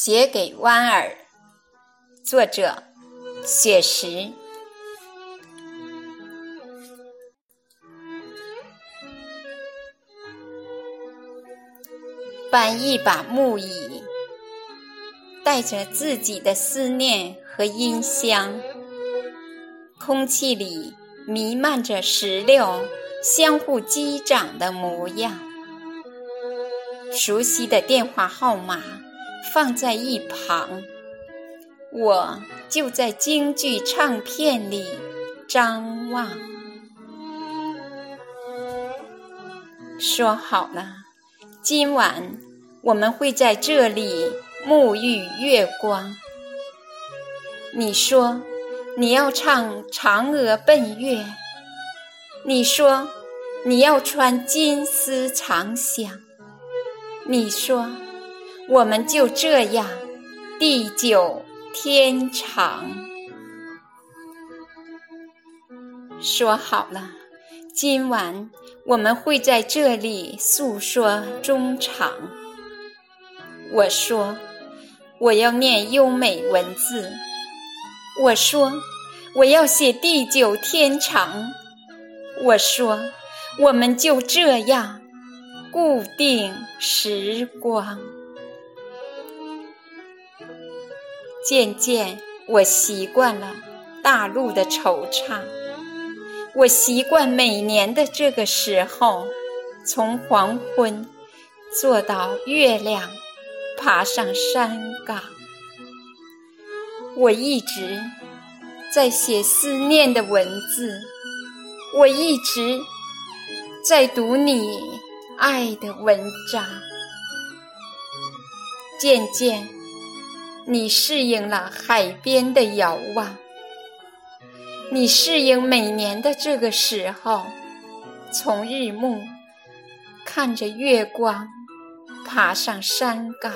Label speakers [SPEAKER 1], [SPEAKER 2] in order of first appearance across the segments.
[SPEAKER 1] 写给弯儿，作者雪石。搬一把木椅，带着自己的思念和音香，空气里弥漫着石榴相互击掌的模样。熟悉的电话号码放在一旁，我就在京剧唱片里张望。说好了。今晚我们会在这里沐浴月光。你说你要唱《嫦娥奔月》，你说你要穿金丝长香，你说我们就这样地久天长。说好了，今晚。我们会在这里诉说衷肠。我说，我要念优美文字。我说，我要写地久天长。我说，我们就这样固定时光。渐渐，我习惯了大陆的惆怅。我习惯每年的这个时候，从黄昏坐到月亮，爬上山岗。我一直在写思念的文字，我一直在读你爱的文章。渐渐，你适应了海边的遥望。你适应每年的这个时候，从日暮看着月光，爬上山岗。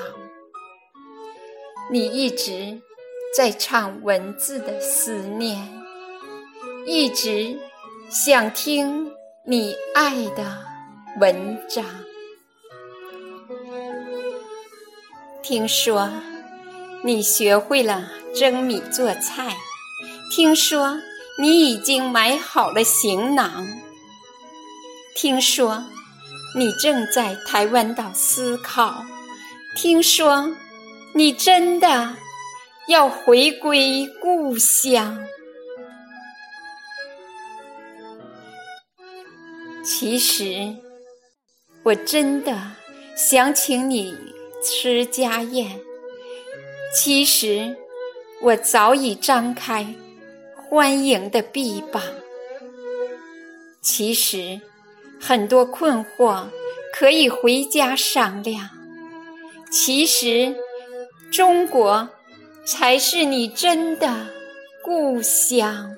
[SPEAKER 1] 你一直在唱文字的思念，一直想听你爱的文章。听说你学会了蒸米做菜，听说。你已经买好了行囊。听说你正在台湾岛思考。听说你真的要回归故乡。其实我真的想请你吃家宴。其实我早已张开。欢迎的臂膀。其实，很多困惑可以回家商量。其实，中国才是你真的故乡。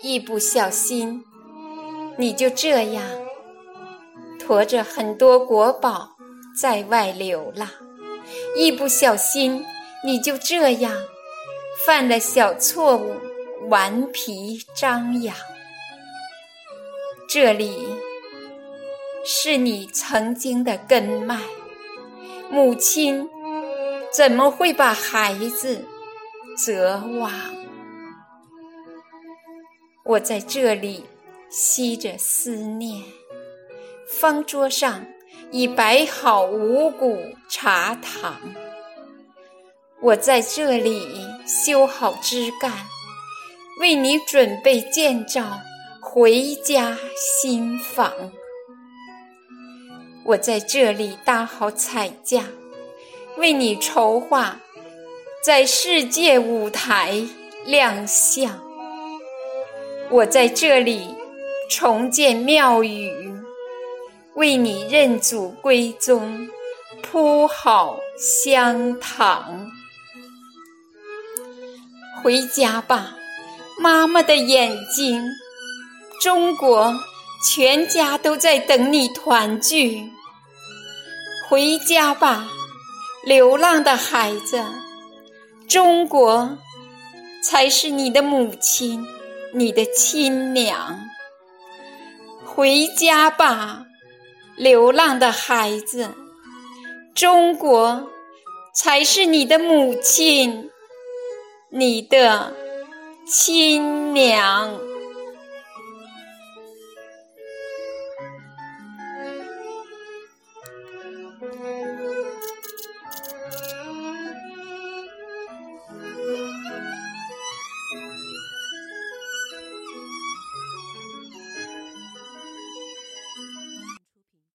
[SPEAKER 1] 一不小心，你就这样驮着很多国宝在外流浪。一不小心，你就这样。犯了小错误，顽皮张扬。这里是你曾经的根脉，母亲怎么会把孩子责往？我在这里吸着思念，方桌上已摆好五谷茶糖。我在这里修好枝干，为你准备建造回家新房。我在这里搭好彩架，为你筹划在世界舞台亮相。我在这里重建庙宇，为你认祖归宗铺好香堂。回家吧，妈妈的眼睛，中国全家都在等你团聚。回家吧，流浪的孩子，中国才是你的母亲，你的亲娘。回家吧，流浪的孩子，中国才是你的母亲，你的亲娘。